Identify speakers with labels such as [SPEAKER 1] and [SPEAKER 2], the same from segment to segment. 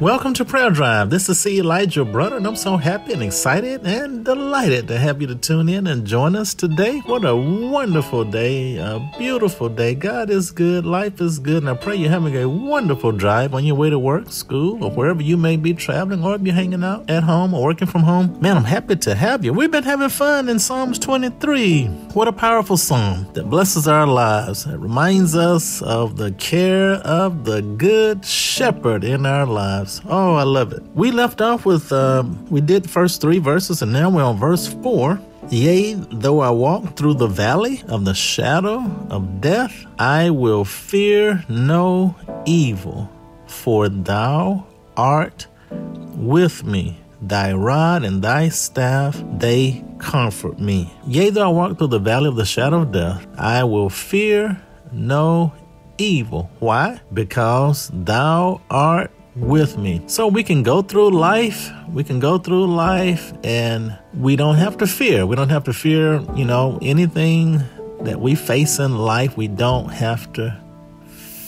[SPEAKER 1] Welcome to Prayer Drive. This is C. Elijah Bronner, and I'm so happy and excited and delighted to have you to tune in and join us today. What a wonderful day, a beautiful day. God is good, life is good, and I pray you're having a wonderful drive on your way to work, school, or wherever you may be traveling, or if you're hanging out at home or working from home. Man, I'm happy to have you. We've been having fun in Psalms 23. What a powerful psalm that blesses our lives. It reminds us of the care of the good shepherd in our lives. Oh, I love it. We left off with, um, we did first three verses, and now we're on verse four. Yea, though I walk through the valley of the shadow of death, I will fear no evil, for thou art with me. Thy rod and thy staff, they comfort me. Yea, though I walk through the valley of the shadow of death, I will fear no evil. Why? Because thou art with me. So we can go through life, we can go through life and we don't have to fear. We don't have to fear, you know, anything that we face in life. We don't have to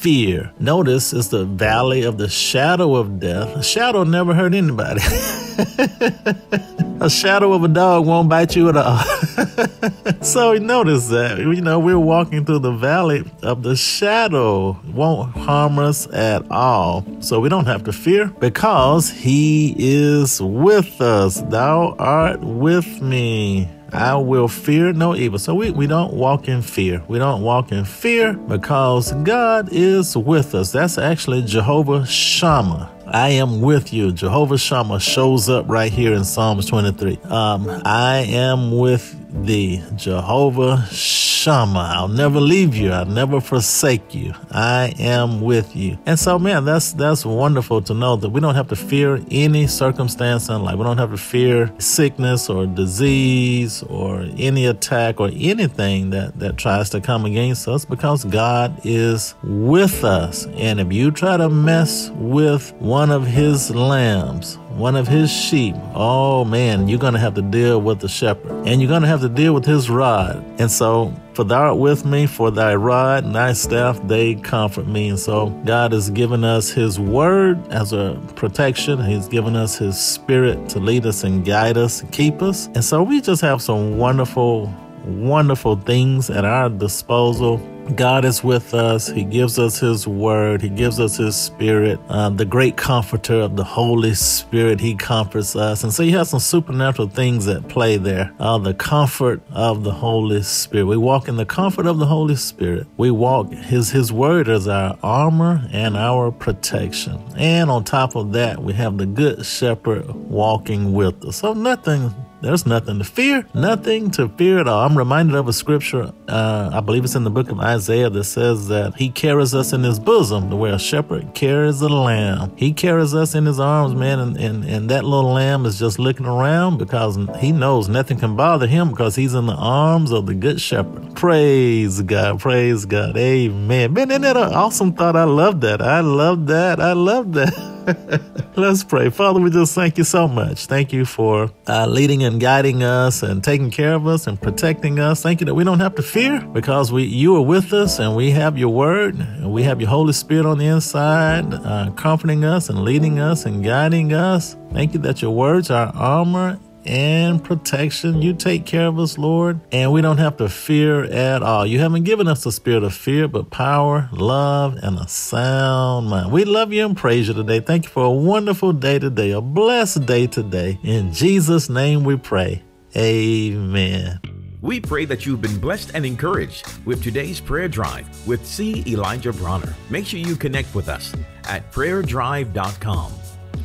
[SPEAKER 1] fear. Notice it's the valley of the shadow of death. A shadow never hurt anybody. a shadow of a dog won't bite you at all. so we notice that, you know, we're walking through the valley of the shadow, won't harm us at all. So we don't have to fear because he is with us. Thou art with me. I will fear no evil. So we, we don't walk in fear. We don't walk in fear because God is with us. That's actually Jehovah Shammah. I am with you. Jehovah Shammah shows up right here in Psalms 23. Um, I am with thee, Jehovah Shammah. I'll never leave you. I'll never forsake you. I am with you. And so, man, that's that's wonderful to know that we don't have to fear any circumstance in life. We don't have to fear sickness or disease or any attack or anything that that tries to come against us because God is with us. And if you try to mess with one of his lambs, one of his sheep, oh man, you're going to have to deal with the shepherd and you're going to have to deal with his rod. And so, for thou art with me, for thy rod and thy staff, they comfort me. And so, God has given us his word as a protection. He's given us his spirit to lead us and guide us and keep us. And so, we just have some wonderful, wonderful things at our disposal God is with us. He gives us His Word. He gives us His Spirit. Uh, the great comforter of the Holy Spirit, He comforts us. And so you have some supernatural things at play there. Uh, the comfort of the Holy Spirit. We walk in the comfort of the Holy Spirit. We walk His His Word as our armor and our protection. And on top of that, we have the Good Shepherd walking with us. So nothing there's nothing to fear, nothing to fear at all. I'm reminded of a scripture, uh, I believe it's in the book of Isaiah, that says that he carries us in his bosom, the way a shepherd carries a lamb. He carries us in his arms, man, and, and, and that little lamb is just looking around because he knows nothing can bother him because he's in the arms of the good shepherd. Praise God, praise God, amen. Man, isn't that an awesome thought? I love that. I love that. I love that. Let's pray. Father, we just thank you so much. Thank you for uh, leading and guiding us and taking care of us and protecting us. Thank you that we don't have to fear because we you are with us and we have your word and we have your Holy Spirit on the inside, uh, comforting us and leading us and guiding us. Thank you that your words are armor and protection. You take care of us, Lord, and we don't have to fear at all. You haven't given us a spirit of fear, but power, love, and a sound mind. We love you and praise you today. Thank you for a wonderful day today, a blessed day today. In Jesus' name we pray. Amen.
[SPEAKER 2] We pray that you've been blessed and encouraged with today's prayer drive with C. Elijah Bronner. Make sure you connect with us at prayerdrive.com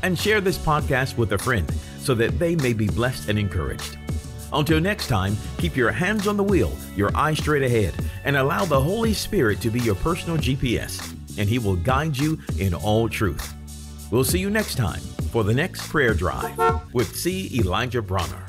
[SPEAKER 2] and share this podcast with a friend so that they may be blessed and encouraged. Until next time, keep your hands on the wheel, your eyes straight ahead, and allow the Holy Spirit to be your personal GPS, and He will guide you in all truth. We'll see you next time for the next prayer drive with C. Elijah Bronner.